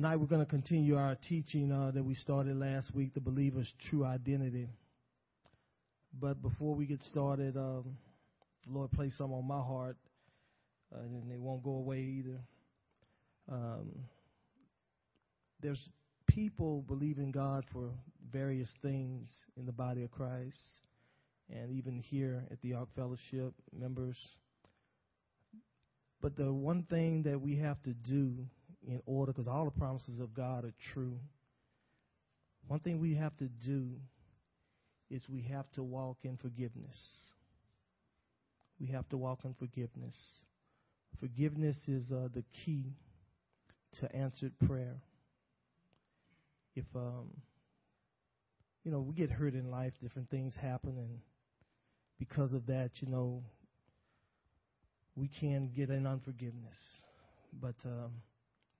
Tonight we're going to continue our teaching uh, that we started last week, the believer's true identity. But before we get started, um, Lord place some on my heart, uh, and they won't go away either. Um, there's people believing God for various things in the body of Christ, and even here at the Ark Fellowship, members. But the one thing that we have to do in order, because all the promises of God are true, one thing we have to do is we have to walk in forgiveness. We have to walk in forgiveness. Forgiveness is uh, the key to answered prayer. If um, you know we get hurt in life, different things happen, and because of that, you know, we can get in unforgiveness. But um,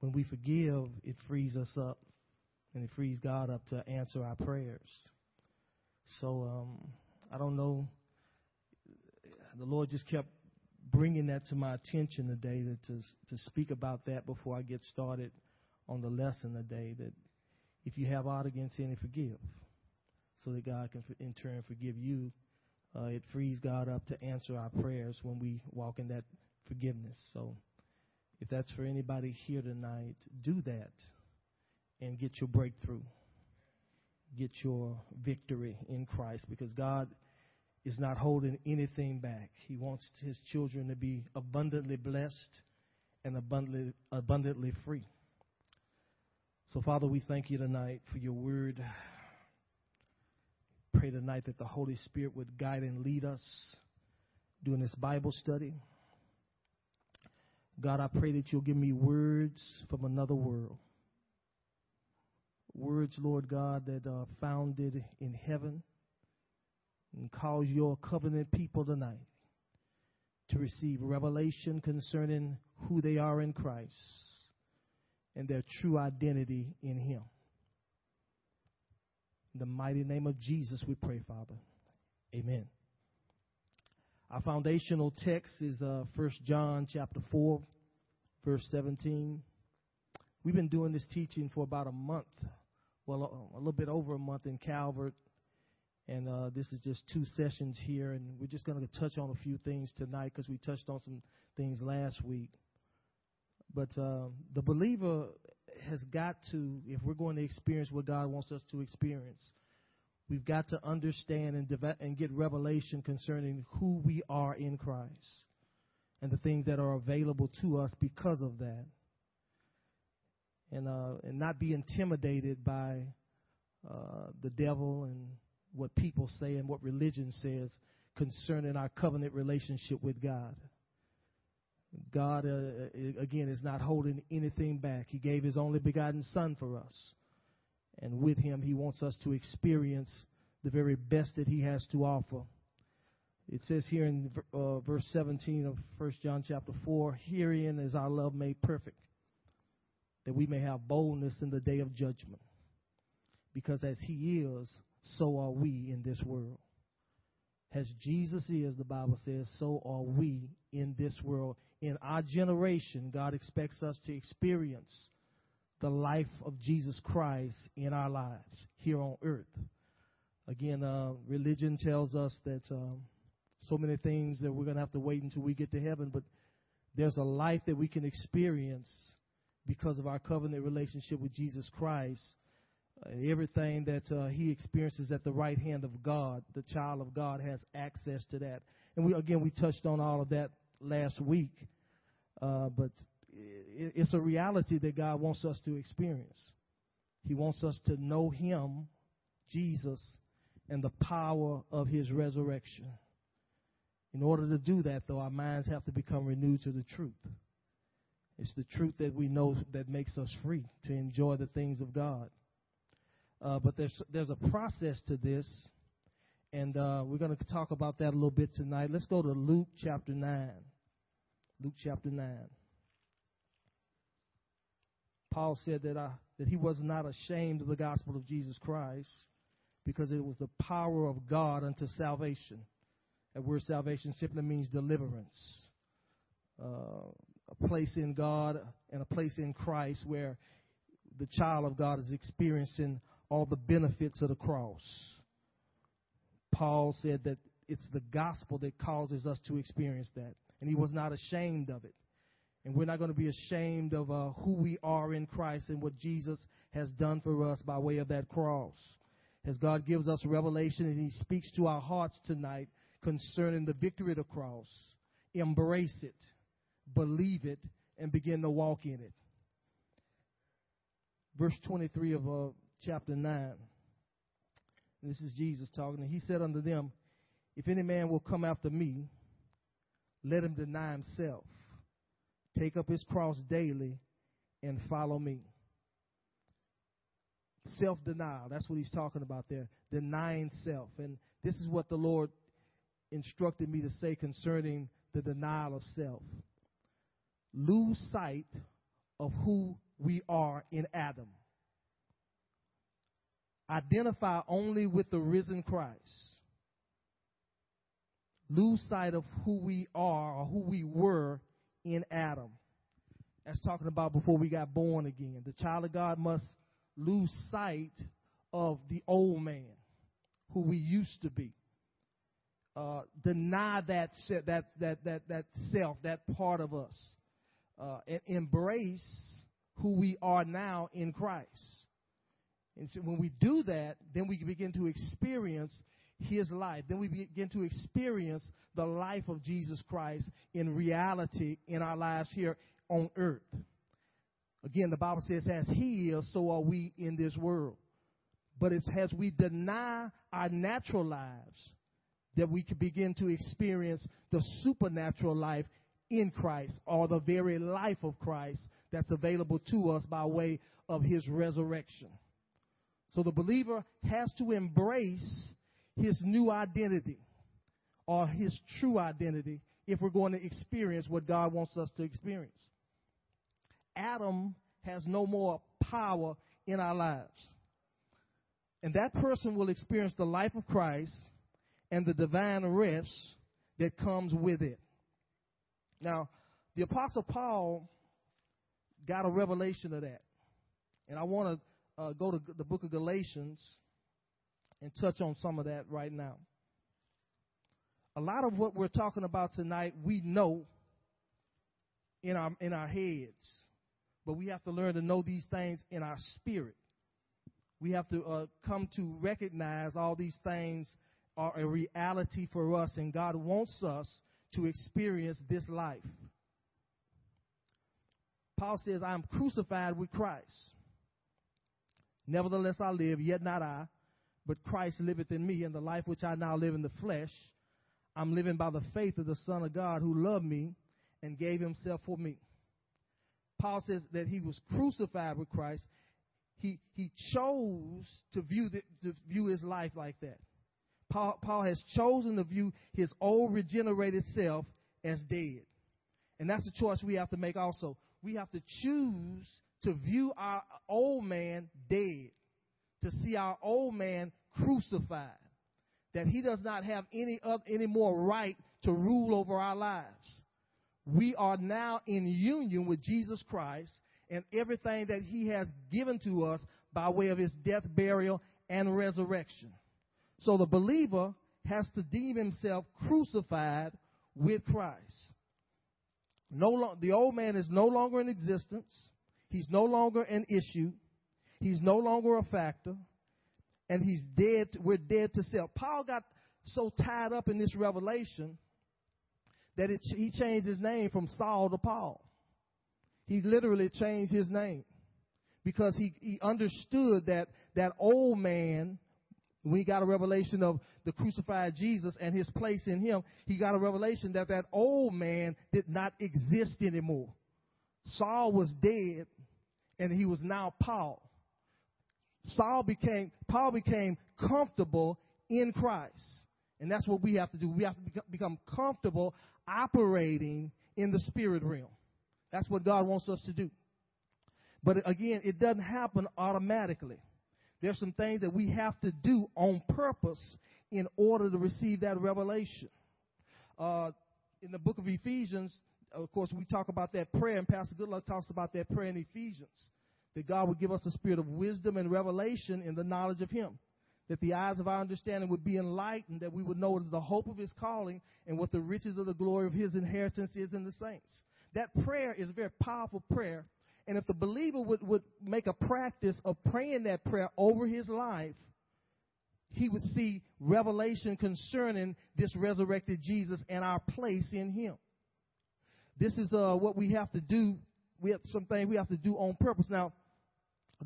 when we forgive, it frees us up, and it frees God up to answer our prayers. So um, I don't know. The Lord just kept bringing that to my attention today to, to speak about that before I get started on the lesson today. That if you have ought against any, forgive, so that God can in turn forgive you. Uh, it frees God up to answer our prayers when we walk in that forgiveness. So, if that's for anybody here tonight, do that and get your breakthrough get your victory in Christ because God is not holding anything back. He wants his children to be abundantly blessed and abundantly, abundantly free. So, Father, we thank you tonight for your word. Pray tonight that the Holy Spirit would guide and lead us during this Bible study. God, I pray that you'll give me words from another world words, Lord God, that are founded in heaven and cause your covenant people tonight to receive revelation concerning who they are in Christ and their true identity in Him. In the mighty name of Jesus, we pray, Father. Amen. Our foundational text is uh, 1 John chapter 4, verse 17. We've been doing this teaching for about a month well, a, little bit over a month in Calvert. And uh, this is just two sessions here, and we're just going to touch on a few things tonight because we touched on some things last week. But uh, the believer has got to, if we're going to experience what God wants us to experience, we've got to understand and, and get revelation concerning who we are in Christ and the things that are available to us because of that and uh, and not be intimidated by uh, the devil and what people say and what religion says concerning our covenant relationship with God. God, uh, again, is not holding anything back. He gave His only begotten Son for us. And with Him, He wants us to experience the very best that He has to offer. It says here in uh, verse 17 of 1 John chapter 4 Herein is our love made perfect that we may have boldness in the day of judgment. Because as he is, so are we in this world. As Jesus is, the Bible says, so are we in this world. In our generation, God expects us to experience the life of Jesus Christ in our lives here on earth. Again, uh, religion tells us that um, so many things that we're going to have to wait until we get to heaven, but there's a life that we can experience because of our covenant relationship with Jesus Christ. Uh, everything that uh, he experiences at the right hand of God, the child of God has access to that. And we again we touched on all of that last week, uh, but it's a reality that God wants us to experience. He wants us to know Him, Jesus, and the power of His resurrection. In order to do that, though, our minds have to become renewed to the truth. It's the truth that we know that makes us free to enjoy the things of God. Uh, but there's there's a process to this, and uh, we're going to talk about that a little bit tonight. Let's go to Luke chapter nine. Luke chapter nine. Paul said that I, that he was not ashamed of the gospel of Jesus Christ because it was the power of God unto salvation. That word salvation simply means deliverance. Uh, a place in God and a place in Christ where the child of God is experiencing all the benefits of the cross. Paul said that it's the gospel that causes us to experience that. And he was not ashamed of it. And we're not going to be ashamed of uh, who we are in Christ and what Jesus has done for us by way of that cross. As God gives us revelation and He speaks to our hearts tonight concerning the victory of the cross, embrace it, believe it, and begin to walk in it. Verse 23 of uh, chapter 9. This is Jesus talking. And he said unto them, If any man will come after me, let him deny himself, take up his cross daily, and follow me. Self denial, that's what he's talking about there. Denying self. And this is what the Lord instructed me to say concerning the denial of self. Lose sight of who we are in Adam. Identify only with the risen Christ lose sight of who we are or who we were in Adam. That's talking about before we got born again. The child of God must lose sight of the old man, who we used to be. Uh, deny that that that that that self, that part of us, uh, and embrace who we are now in Christ. And so when we do that, then we begin to experience his life. Then we begin to experience the life of Jesus Christ in reality in our lives here on earth. Again, the Bible says, as he is, so are we in this world. But it's as we deny our natural lives that we can begin to experience the supernatural life in Christ or the very life of Christ that's available to us by way of his resurrection. So the believer has to embrace his new identity or his true identity if we're going to experience what God wants us to experience. Adam has no more power in our lives. And that person will experience the life of Christ and the divine rest that comes with it. Now, the Apostle Paul got a revelation of that. And I want to uh, go to the book of Galatians and touch on some of that right now. A lot of what we're talking about tonight, we know in our in our heads, but we have to learn to know these things in our spirit. We have to uh, come to recognize all these things are a reality for us, and God wants us to experience this life. Paul says, I am crucified with Christ. Nevertheless, I live, yet not I, but Christ liveth in me, and the life which I now live in the flesh, I'm living by the faith of the Son of God who loved me and gave himself for me. Paul says that he was crucified with Christ. He, he chose to view, the, to view his life like that. Paul, Paul has chosen to view his old regenerated self as dead. And that's the choice we have to make also. We have to choose to view our old man dead, to see our old man crucified, that he does not have any, of, any more right to rule over our lives. We are now in union with Jesus Christ and everything that he has given to us by way of his death, burial, and resurrection. So the believer has to deem himself crucified with Christ. No lo- the old man is no longer in existence. He's no longer an issue. He's no longer a factor and he's dead. We're dead to self. Paul got so tied up in this revelation that it, he changed his name from Saul to Paul. He literally changed his name because he, he understood that that old man, when he got a revelation of the crucified Jesus and his place in him, he got a revelation that that old man did not exist anymore. Saul was dead and he was now Paul. Saul became, Paul became comfortable in Christ. And that's what we have to do. We have to become comfortable operating in the spirit realm. That's what God wants us to do. But again, it doesn't happen automatically. There's some things that we have to do on purpose in order to receive that revelation. Uh, in the book of Ephesians, of course, we talk about that prayer, and Pastor Goodluck talks about that prayer in Ephesians that God would give us a spirit of wisdom and revelation in the knowledge of Him. That the eyes of our understanding would be enlightened, that we would know what is the hope of His calling and what the riches of the glory of His inheritance is in the saints. That prayer is a very powerful prayer. And if the believer would, would make a practice of praying that prayer over his life, he would see revelation concerning this resurrected Jesus and our place in him. This is uh, what we have to do. We have some things we have to do on purpose. Now,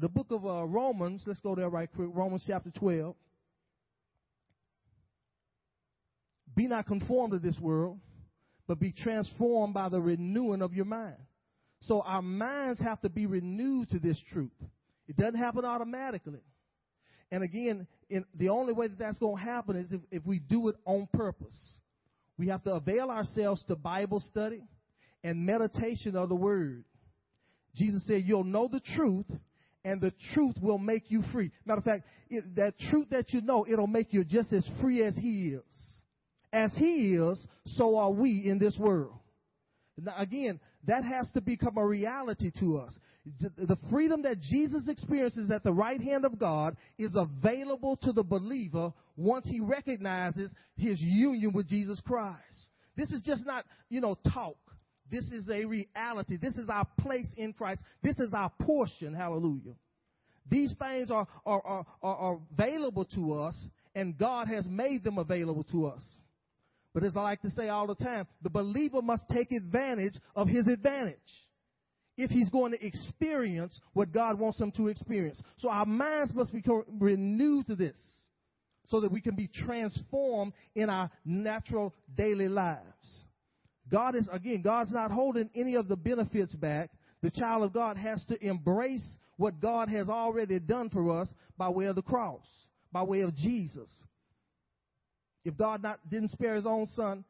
the book of uh, Romans, let's go there right quick. Romans chapter 12. Be not conformed to this world, but be transformed by the renewing of your mind. So our minds have to be renewed to this truth. It doesn't happen automatically. And again, in, the only way that that's going to happen is if, if we do it on purpose. We have to avail ourselves to Bible study and meditation of the Word. Jesus said, You'll know the truth, and the truth will make you free. Matter of fact, it, that truth that you know, it'll make you just as free as He is. As He is, so are we in this world. Now, again, that has to become a reality to us. The freedom that Jesus experiences at the right hand of God is available to the believer once he recognizes his union with Jesus Christ. This is just not, you know, talk. This is a reality. This is our place in Christ. This is our portion. Hallelujah. These things are, are, are, are available to us, and God has made them available to us. But as I like to say all the time, the believer must take advantage of his advantage if he's going to experience what God wants him to experience. So our minds must be renewed to this so that we can be transformed in our natural daily lives. God is, again, God's not holding any of the benefits back. The child of God has to embrace what God has already done for us by way of the cross, by way of Jesus. If God not didn't spare his own son,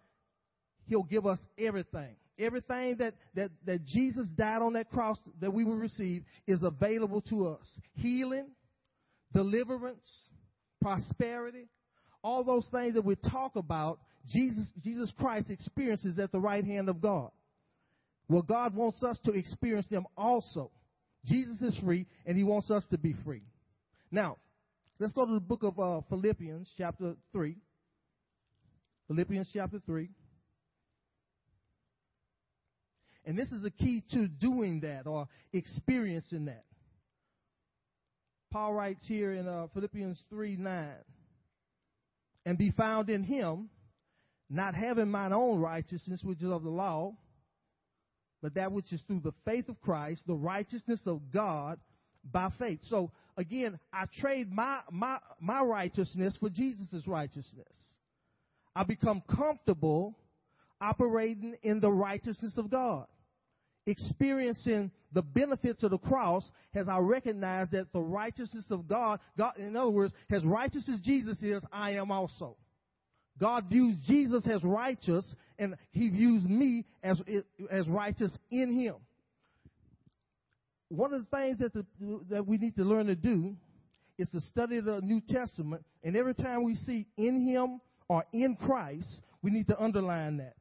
he'll give us everything. Everything that, that, that Jesus died on that cross that we will receive is available to us. Healing, deliverance, prosperity, all those things that we talk about, Jesus, Jesus Christ experiences at the right hand of God. Well, God wants us to experience them also. Jesus is free, and He wants us to be free. Now, let's go to the book of uh, Philippians, chapter 3. Philippians chapter 3. And this is the key to doing that or experiencing that. Paul writes here in uh, Philippians 3 9, and be found in him, not having mine own righteousness, which is of the law, but that which is through the faith of Christ, the righteousness of God by faith. So again, I trade my my my righteousness for Jesus' righteousness. I become comfortable operating in the righteousness of God. Experiencing the benefits of the cross as I recognize that the righteousness of God, God, in other words, as righteous as Jesus is, I am also. God views Jesus as righteous, and He views me as, as righteous in Him. One of the things that, the, that we need to learn to do is to study the New Testament, and every time we see in Him or in Christ, we need to underline that.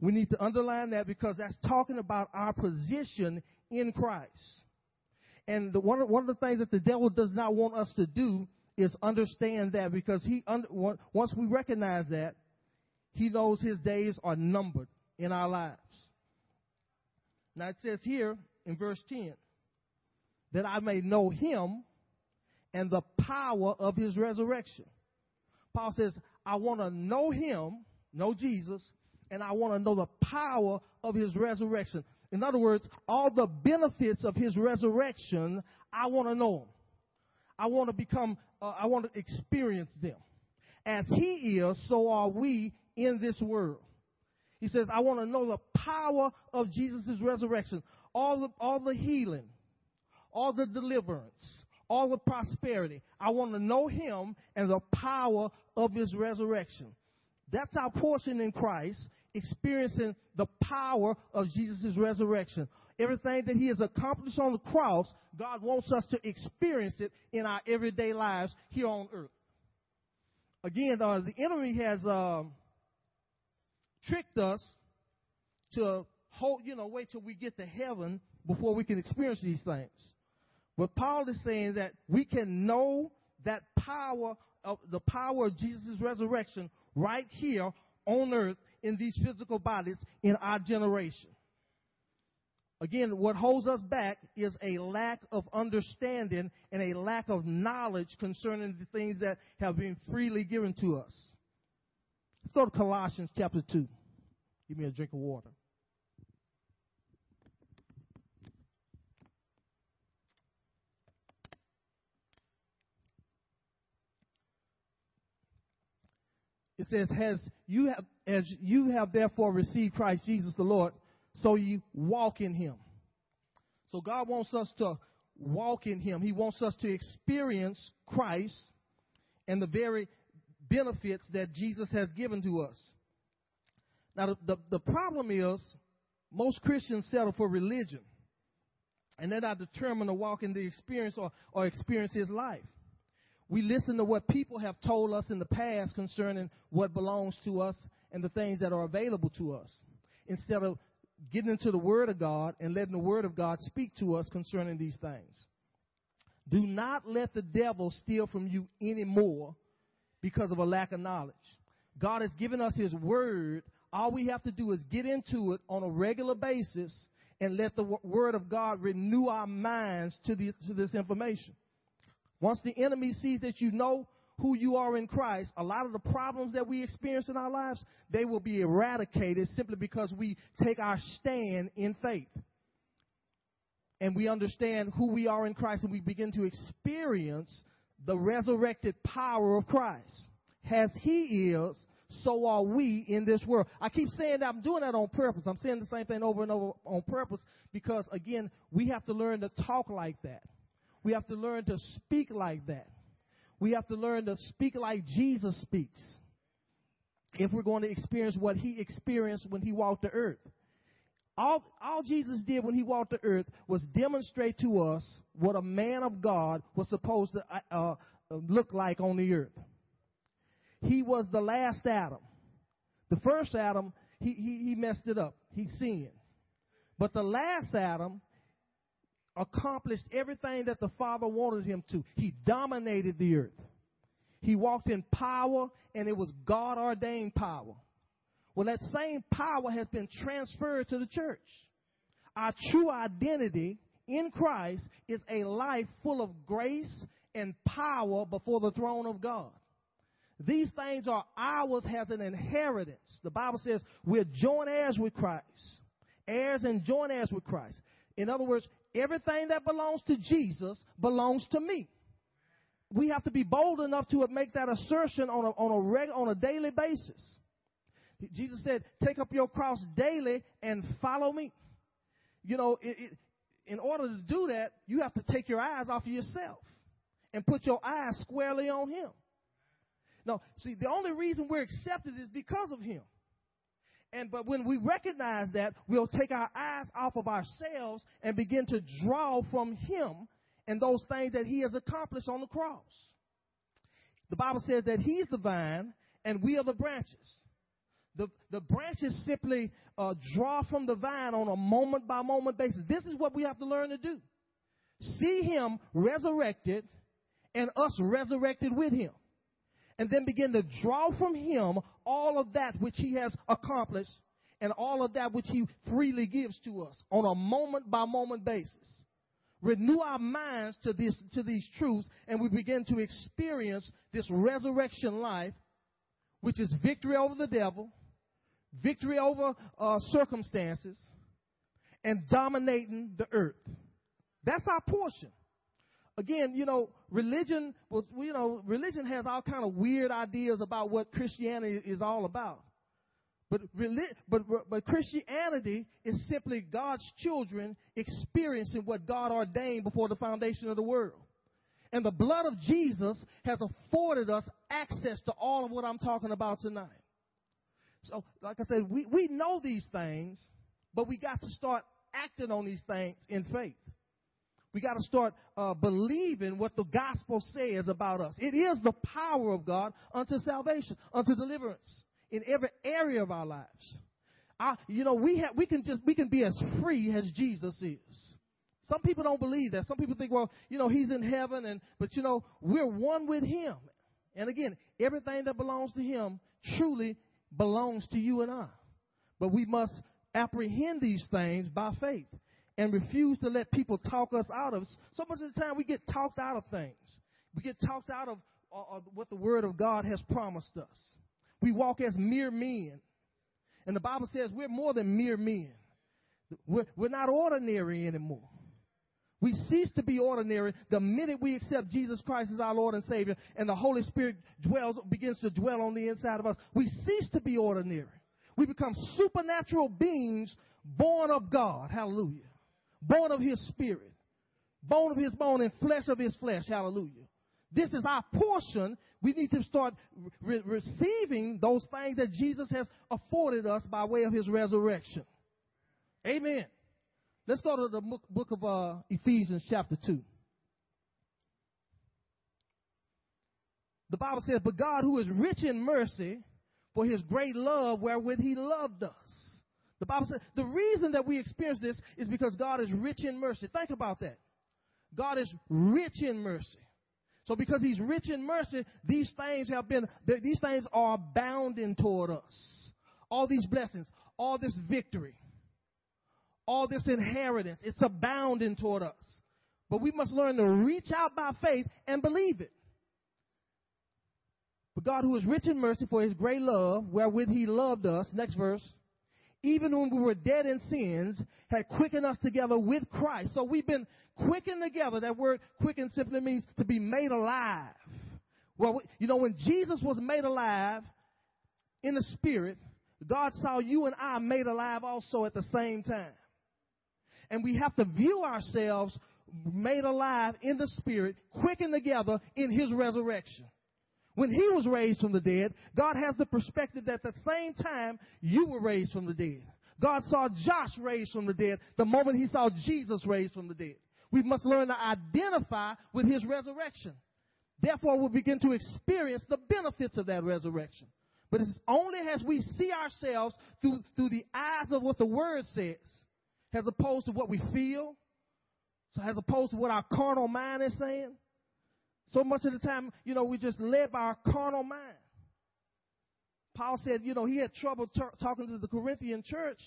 We need to underline that because that's talking about our position in Christ. And the, one, one of the things that the devil does not want us to do is understand that because he once we recognize that, he knows his days are numbered in our lives. Now it says here in verse 10 that I may know him and the power of his resurrection. Paul says, I want to know him, know Jesus, and I want to know the power of his resurrection. In other words, all the benefits of his resurrection, I want to know them. I want to become, uh, I want to experience them. As he is, so are we in this world. He says, I want to know the power of Jesus' resurrection, all the, all the healing, all the deliverance, all the prosperity. I want to know him and the power of his resurrection. That's our portion in Christ, experiencing the power of Jesus' resurrection. Everything that he has accomplished on the cross, God wants us to experience it in our everyday lives here on earth. Again, uh, the enemy has uh, tricked us to hold, you know, wait till we get to heaven before we can experience these things. But Paul is saying that we can know that power of the power of Jesus' resurrection right here on earth in these physical bodies in our generation. Again, what holds us back is a lack of understanding and a lack of knowledge concerning the things that have been freely given to us. Let's go to Colossians chapter 2. Give me a drink of water. It says, "Has you have as you have therefore received Christ Jesus the Lord, so you walk in Him." So God wants us to walk in Him. He wants us to experience Christ and the very benefits that Jesus has given to us. Now, the, the, the problem is most Christians settle for religion, and they're not determined to walk in the experience or, or experience His life. We listen to what people have told us in the past concerning what belongs to us and the things that are available to us instead of getting into the Word of God and letting the Word of God speak to us concerning these things. Do not let the devil steal from you anymore because of a lack of knowledge. God has given us His Word. All we have to do is get into it on a regular basis and let the Word of God renew our minds to, the, to this information. Once the enemy sees that you know who you are in Christ, a lot of the problems that we experience in our lives, they will be eradicated simply because we take our stand in faith. And we understand who we are in Christ and we begin to experience the resurrected power of Christ. As He is, so are we in this world. I keep saying that I'm doing that on purpose. I'm saying the same thing over and over on purpose because, again, we have to learn to talk like that. We have to learn to speak like that. We have to learn to speak like Jesus speaks. If we're going to experience what he experienced when he walked the earth. All, all Jesus did when he walked the earth was demonstrate to us what a man of God was supposed to uh, uh, look like on the earth. He was the last Adam. The first Adam, he, he, he messed it up. He sinned. But the last Adam, accomplished everything that the Father wanted him to. He dominated the earth. He walked in power, and it was God ordained power. Well, that same power has been transferred to the church. Our true identity in Christ is a life full of grace and power before the throne of God. These things are ours as an inheritance. The Bible says we're joint heirs with Christ, heirs and joint heirs with Christ. In other words, everything that belongs to Jesus belongs to me. We have to be bold enough to make that assertion on a, on a, reg, on a daily basis. Jesus said, Take up your cross daily and follow me. You know, it, it, in order to do that, you have to take your eyes off of yourself and put your eyes squarely on Him. Now, see, the only reason we're accepted is because of Him. And but when we recognize that, we'll take our eyes off of ourselves and begin to draw from him and those things that he has accomplished on the cross. The Bible says that he's the vine and we are the branches. The, the branches simply uh, draw from the vine on a moment by moment basis. This is what we have to learn to do. See him resurrected and us resurrected with him and then begin to draw from him all of that which he has accomplished and all of that which he freely gives to us on a moment by moment basis. Renew our minds to this, to these truths and we begin to experience this resurrection life, which is victory over the devil, victory over uh, circumstances, and dominating the earth. That's our portion again, you know, religion was, you know, religion has all kind of weird ideas about what Christianity is all about. But, but, but Christianity is simply God's children experiencing what God ordained before the foundation of the world. And the blood of Jesus has afforded us access to all of what I'm talking about tonight. So, like I said, we, we know these things, but we got to start acting on these things in faith. We got to start uh, believing what the gospel says about us. It is the power of God unto salvation, unto deliverance in every area of our lives. I, you know, we we can just we can be as free as Jesus is. Some people don't believe that. Some people think, well, you know, he's in heaven, and but you know, we're one with him. And again, everything that belongs to him truly belongs to you and I. But we must apprehend these things by faith and refuse to let people talk us out of. So much of the time we get talked out of things. We get talked out of, uh, what the Word of God has promised us. We walk as mere men. And the Bible says we're more than mere men. We're, we're not ordinary anymore. We cease to be ordinary the minute we accept Jesus Christ as our Lord and Savior and the Holy Spirit dwells, begins to dwell on the inside of us. We cease to be ordinary. We become supernatural beings born of God. Hallelujah. Born of His Spirit. Bone of His bone and flesh of His flesh. Hallelujah. This is our portion. We need to start re- receiving those things that Jesus has afforded us by way of His resurrection. Amen. Let's go to the book of uh, Ephesians, chapter 2. The Bible says, But God, who is rich in mercy, for his great love wherewith he loved us. The Bible says the reason that we experience this is because God is rich in mercy. Think about that. God is rich in mercy. So because he's rich in mercy, these things have been, these things are abounding toward us. All these blessings, all this victory all this inheritance. It's abounding toward us. But we must learn to reach out by faith and believe it. But God, who is rich in mercy for his great love, wherewith he loved us, next verse, even when we were dead in sins, had quickened us together with Christ. So we've been quickened together. That word quicken simply means to be made alive. Well, you know, when Jesus was made alive in the spirit, God saw you and I made alive also at the same time and we have to view ourselves made alive in the spirit, quickened together in his resurrection. When he was raised from the dead, God has the perspective that at the same time you were raised from the dead. God saw Josh raised from the dead the moment he saw Jesus raised from the dead. We must learn to identify with his resurrection. Therefore, we'll begin to experience the benefits of that resurrection. But it's only as we see ourselves through, through the eyes of what the Word says as opposed to what we feel, so as opposed to what our carnal mind is saying. So much of the time, you know, we just led by our carnal mind. Paul said, you know, he had trouble t- talking to the Corinthian church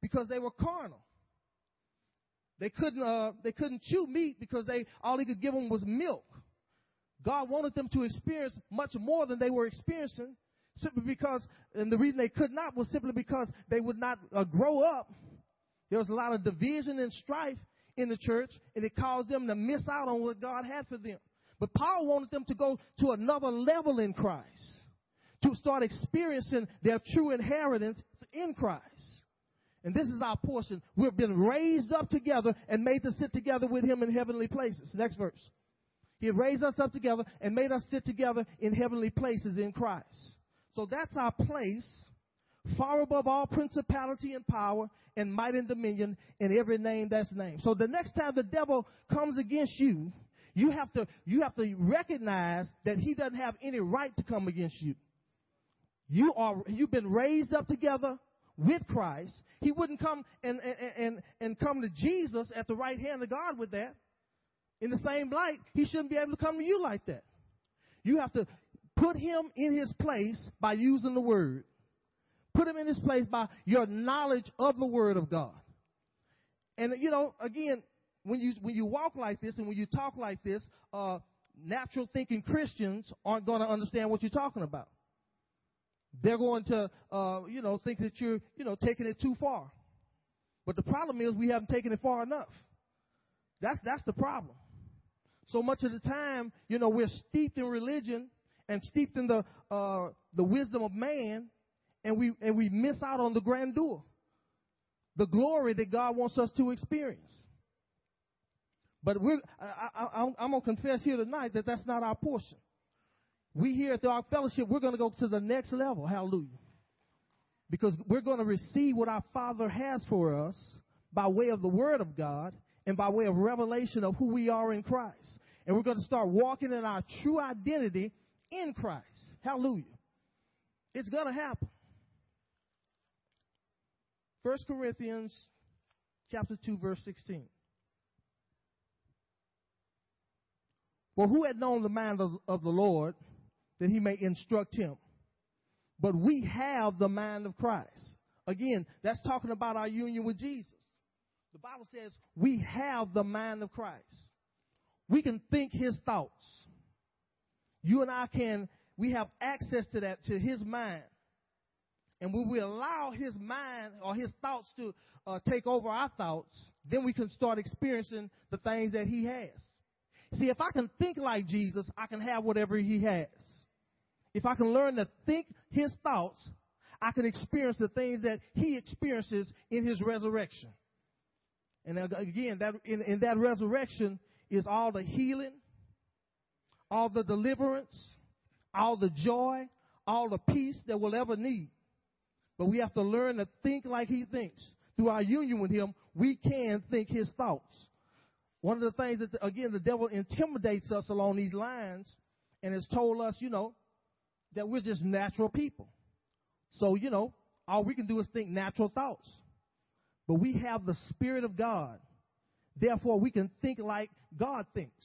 because they were carnal. They couldn't, uh, they couldn't chew meat because they all he could give them was milk. God wanted them to experience much more than they were experiencing, simply because, and the reason they could not was simply because they would not uh, grow up there was a lot of division and strife in the church, and it caused them to miss out on what God had for them. But Paul wanted them to go to another level in Christ, to start experiencing their true inheritance in Christ. And this is our portion. We've been raised up together and made to sit together with him in heavenly places. Next verse. He raised us up together and made us sit together in heavenly places in Christ. So that's our place far above all principality and power and might and dominion in every name that's named. So the next time the devil comes against you, you have to you have to recognize that he doesn't have any right to come against you. You are you've been raised up together with Christ. He wouldn't come and and and, and come to Jesus at the right hand of God with that. In the same light, he shouldn't be able to come to you like that. You have to put him in his place by using the word. Put him in his place by your knowledge of the word of God. And you know, again, when you when you walk like this and when you talk like this, uh, natural thinking Christians aren't going to understand what you're talking about. They're going to, uh, you know, think that you're, you know, taking it too far. But the problem is we haven't taken it far enough. That's that's the problem. So much of the time, you know, we're steeped in religion and steeped in the uh, the wisdom of man and we and we miss out on the grandeur, the glory that God wants us to experience. But we're, I, am going to confess here tonight that that's not our portion. We here at Ark Fellowship, we're going to go to the next level. Hallelujah. Because we're going to receive what our Father has for us by way of the Word of God and by way of revelation of who we are in Christ. And we're going to start walking in our true identity in Christ. Hallelujah. It's going to happen. 1 Corinthians chapter 2 verse 16. For who had known the mind of, of the Lord that he may instruct him? But we have the mind of Christ. Again, that's talking about our union with Jesus. The Bible says we have the mind of Christ. We can think his thoughts. You and I can, we have access to that, to his mind. And when we allow his mind or his thoughts to uh, take over our thoughts, then we can start experiencing the things that he has. See, if I can think like Jesus, I can have whatever he has. If I can learn to think his thoughts, I can experience the things that he experiences in his resurrection. And again, that in, in that resurrection is all the healing, all the deliverance, all the joy, all the peace that we'll ever need. But we have to learn to think like he thinks. Through our union with him, we can think his thoughts. One of the things that, again, the devil intimidates us along these lines and has told us, you know, that we're just natural people. So, you know, all we can do is think natural thoughts. But we have the Spirit of God. Therefore, we can think like God thinks.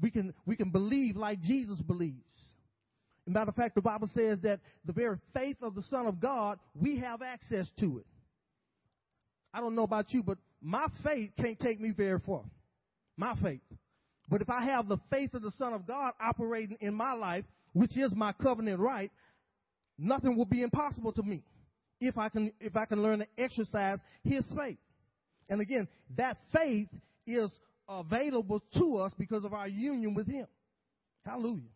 We can, we can believe like Jesus believes. Matter of fact, the Bible says that the very faith of the Son of God, we have access to it. I don't know about you, but my faith can't take me very far. My faith. But if I have the faith of the Son of God operating in my life, which is my covenant right, nothing will be impossible to me if I can if I can learn to exercise his faith. And again, that faith is available to us because of our union with him. Hallelujah.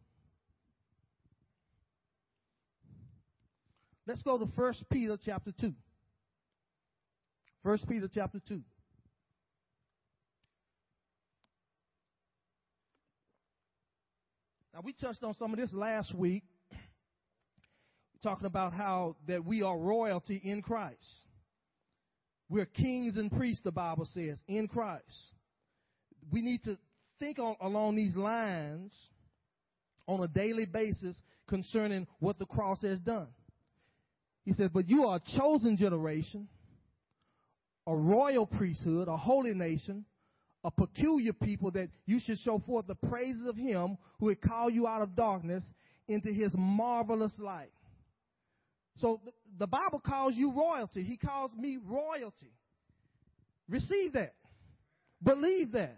Let's go to 1 Peter chapter 2. 1 Peter chapter 2. Now we touched on some of this last week, talking about how that we are royalty in Christ. We're kings and priests, the Bible says, in Christ. We need to think on, along these lines on a daily basis concerning what the cross has done. He said, But you are a chosen generation, a royal priesthood, a holy nation, a peculiar people that you should show forth the praises of him who had called you out of darkness into his marvelous light. So the Bible calls you royalty. He calls me royalty. Receive that. Believe that.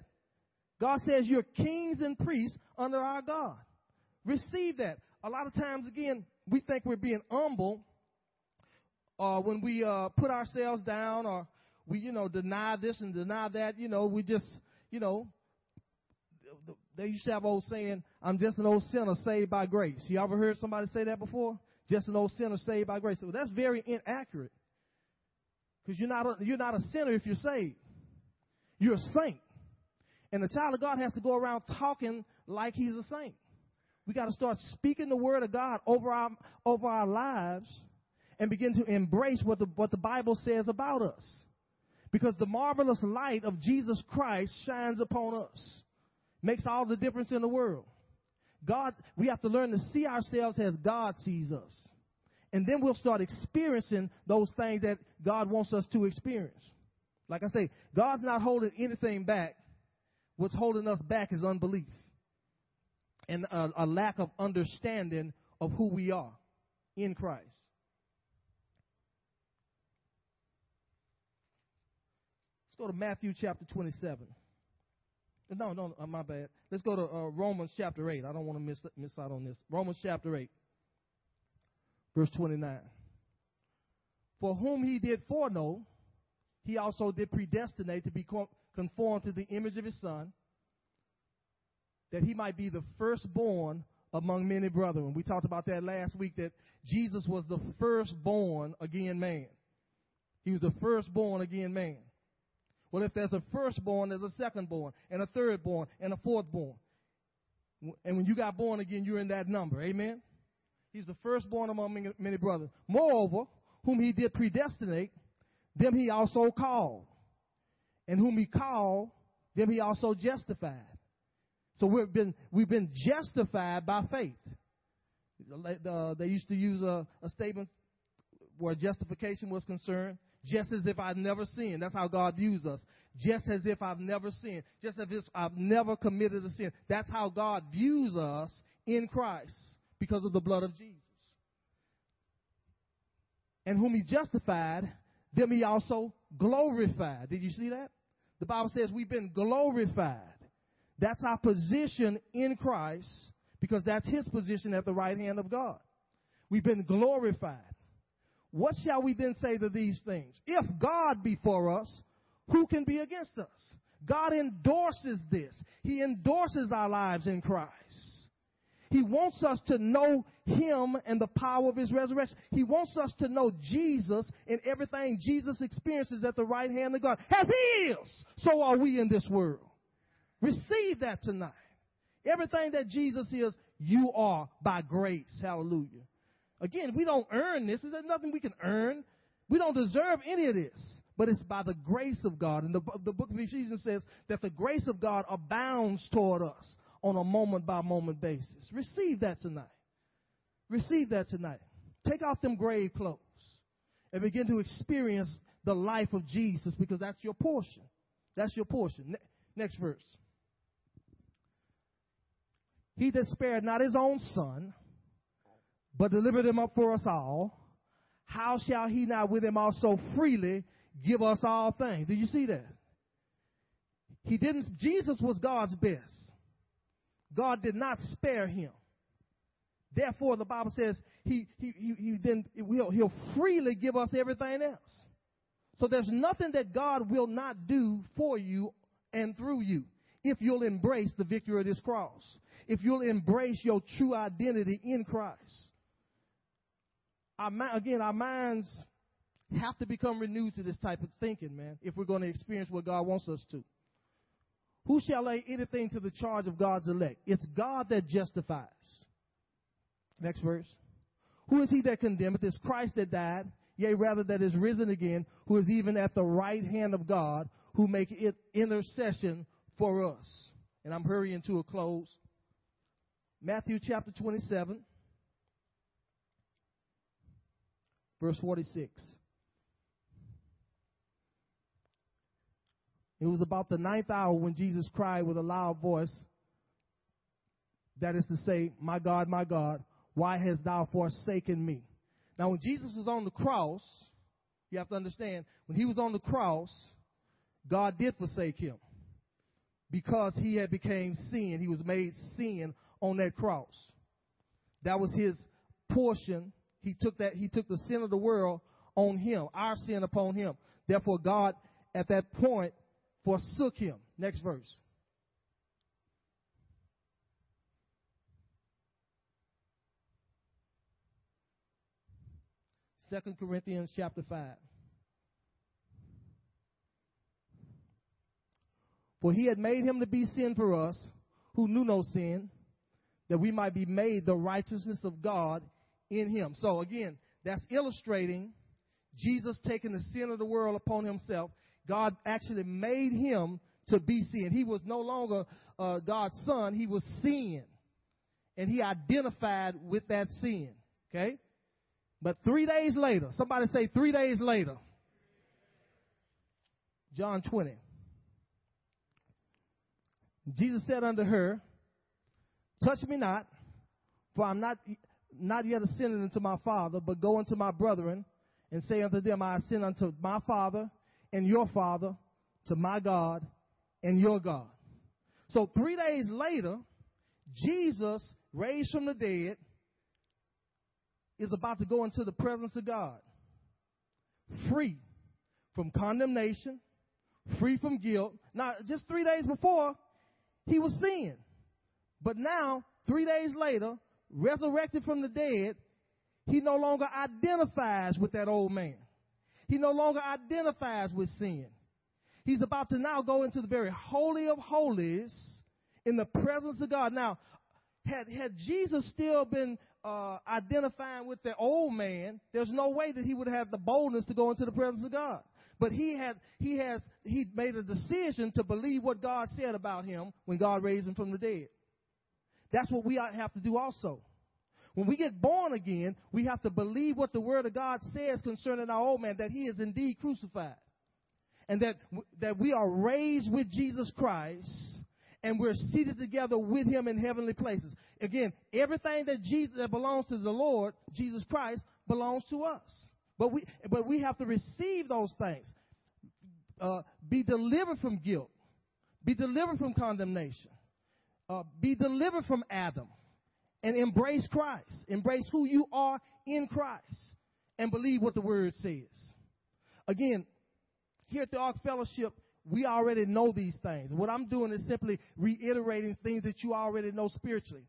God says you're kings and priests under our God. Receive that. A lot of times, again, we think we're being humble uh, when we uh, put ourselves down or we, you know, deny this and deny that, you know, we just, you know, they used to have old saying, I'm just an old sinner saved by grace. You ever heard somebody say that before? Just an old sinner saved by grace. Well, that's very inaccurate. Because you're not, a, you're not a sinner if you're saved. You're a saint. And the child of God has to go around talking like he's a saint. We got to start speaking the word of God over our, over our lives and begin to embrace what the, what the Bible says about us. Because the marvelous light of Jesus Christ shines upon us. Makes all the difference in the world. God, we have to learn to see ourselves as God sees us. And then we'll start experiencing those things that God wants us to experience. Like I say, God's not holding anything back. What's holding us back is unbelief and a, a lack of understanding of who we are in Christ. Go to Matthew chapter 27. No, no, uh, my bad. Let's go to uh, Romans chapter 8. I don't want to miss, miss out on this. Romans chapter 8, verse 29. For whom he did foreknow, he also did predestinate to be conformed to the image of his son, that he might be the firstborn among many brethren. We talked about that last week that Jesus was the firstborn again man. He was the firstborn again man. Well, if there's a firstborn, there's a secondborn, and a thirdborn, and a fourthborn. And when you got born again, you're in that number. Amen? He's the firstborn among many brothers. Moreover, whom he did predestinate, them he also called. And whom he called, them he also justified. So we've been, we've been justified by faith. Uh, they used to use a, a statement where justification was concerned just as if I've never sinned. That's how God views us. just as if I've never sinned, just as if I've never committed a sin. That's how God views us in Christ because of the blood of Jesus. And whom he justified, them he also glorified. Did you see that? The Bible says we've been glorified. That's our position in Christ because that's his position at the right hand of God. We've been glorified. What shall we then say to these things? If God be for us, who can be against us? God endorses this. He endorses our lives in Christ. He wants us to know Him and the power of His resurrection. He wants us to know Jesus and everything Jesus experiences at the right hand of God. As He is, so are we in this world. Receive that tonight. Everything that Jesus is, you are by grace. Hallelujah. Again, we don't earn this. There's nothing we can earn. We don't deserve any of this. But it's by the grace of God. And the, the book of Ephesians says that the grace of God abounds toward us on a moment by moment basis. Receive that tonight. Receive that tonight. Take off them grave clothes and begin to experience the life of Jesus because that's your portion. That's your portion. Ne- next verse. He that spared not his own son, but delivered him up for us all, how shall he not with him also freely give us all things? Do you see that? He didn't, Jesus was God's best. God did not spare him. Therefore, the Bible says he, he, he, he then will, he'll freely give us everything else. So there's nothing that God will not do for you and through you if you'll embrace the victory of this cross. If you'll embrace your true identity in Christ. Our, again, our minds have to become renewed to this type of thinking, man, if we're going to experience what God wants us to. Who shall lay anything to the charge of God's elect? It's God that justifies. Next verse. Who is he that condemneth? It's Christ that died, yea, rather that is risen again, who is even at the right hand of God, who make it intercession for us. And I'm hurrying to a close. Matthew chapter 27, verse 46. It was about the ninth hour when Jesus cried with a loud voice, that is to say, My God, my God, why hast thou forsaken me? Now, when Jesus was on the cross, you have to understand, when he was on the cross, God did forsake him because he had became sin. He was made sin on that cross. That was his portion. He took that, he took the sin of the world on him, our sin upon him. Therefore, God, at that point, forsook him. Next verse. Second Corinthians chapter 5. For he had made him to be sin for us, who knew no sin, that we might be made the righteousness of God in him. So again, that's illustrating Jesus taking the sin of the world upon himself God actually made him to be sin. He was no longer uh, God's son, he was sin. And he identified with that sin. Okay? But three days later, somebody say three days later, John 20. Jesus said unto her, Touch me not, for I'm not, not yet ascended unto my Father, but go unto my brethren and say unto them, I ascend unto my Father and your Father, to my God and your God. So three days later, Jesus, raised from the dead, is about to go into the presence of God, free from condemnation, free from guilt. Now, just three days before, he was sin. But now, three days later, resurrected from the dead, he no longer identifies with that old man. He no longer identifies with sin. He's about to now go into the very holy of holies in the presence of God. Now, had, had Jesus still been uh, identifying with the old man, there's no way that he would have the boldness to go into the presence of God. But he had, he has, he made a decision to believe what God said about him when God raised him from the dead. That's what we have to do also. When we get born again, we have to believe what the Word of God says concerning our old man, that he is indeed crucified. and that, that we are raised with Jesus Christ and we're seated together with him in heavenly places. Again, everything that Jesus that belongs to the Lord, Jesus Christ, belongs to us. But we but we have to receive those things. Uh, be delivered from guilt. Be delivered from condemnation. Uh, be delivered from Adam. And embrace Christ. Embrace who you are in Christ. And believe what the word says. Again, here at the Ark Fellowship, we already know these things. What I'm doing is simply reiterating things that you already know spiritually.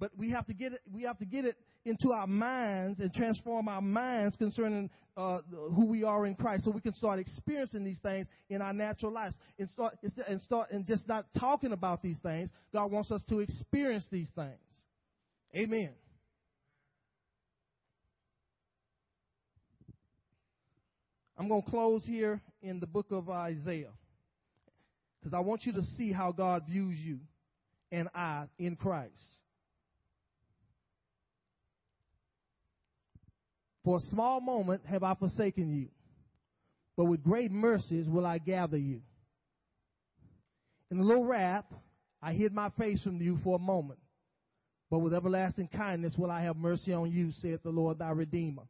But we have to get it, we have to get it into our minds and transform our minds concerning uh, who we are in Christ, so we can start experiencing these things in our natural lives and start and start and just not talking about these things. God wants us to experience these things. Amen. I'm going to close here in the book of Isaiah because I want you to see how God views you and I in Christ. For a small moment have I forsaken you, but with great mercies will I gather you. In a little wrath, I hid my face from you for a moment, but with everlasting kindness will I have mercy on you, saith the Lord thy Redeemer.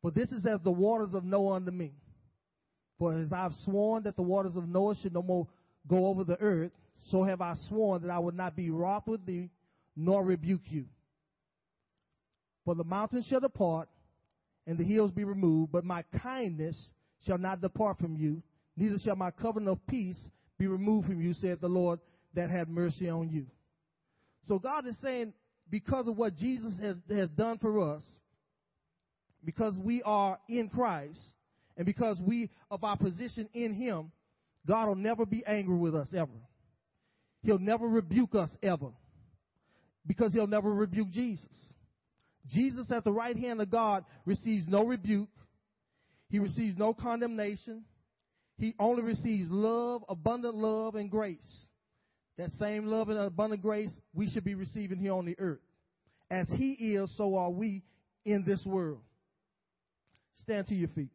For this is as the waters of Noah unto me. For as I have sworn that the waters of Noah should no more go over the earth, so have I sworn that I would not be wroth with thee, nor rebuke you. For the mountains shall depart, and the hills be removed, but my kindness shall not depart from you, neither shall my covenant of peace be removed from you, saith the Lord that had mercy on you. So God is saying, because of what Jesus has, has done for us, because we are in Christ and because we of our position in him, God will never be angry with us ever. He'll never rebuke us ever. Because he'll never rebuke Jesus. Jesus at the right hand of God receives no rebuke. He receives no condemnation. He only receives love, abundant love, and grace. That same love and abundant grace we should be receiving here on the earth. As He is, so are we in this world. Stand to your feet.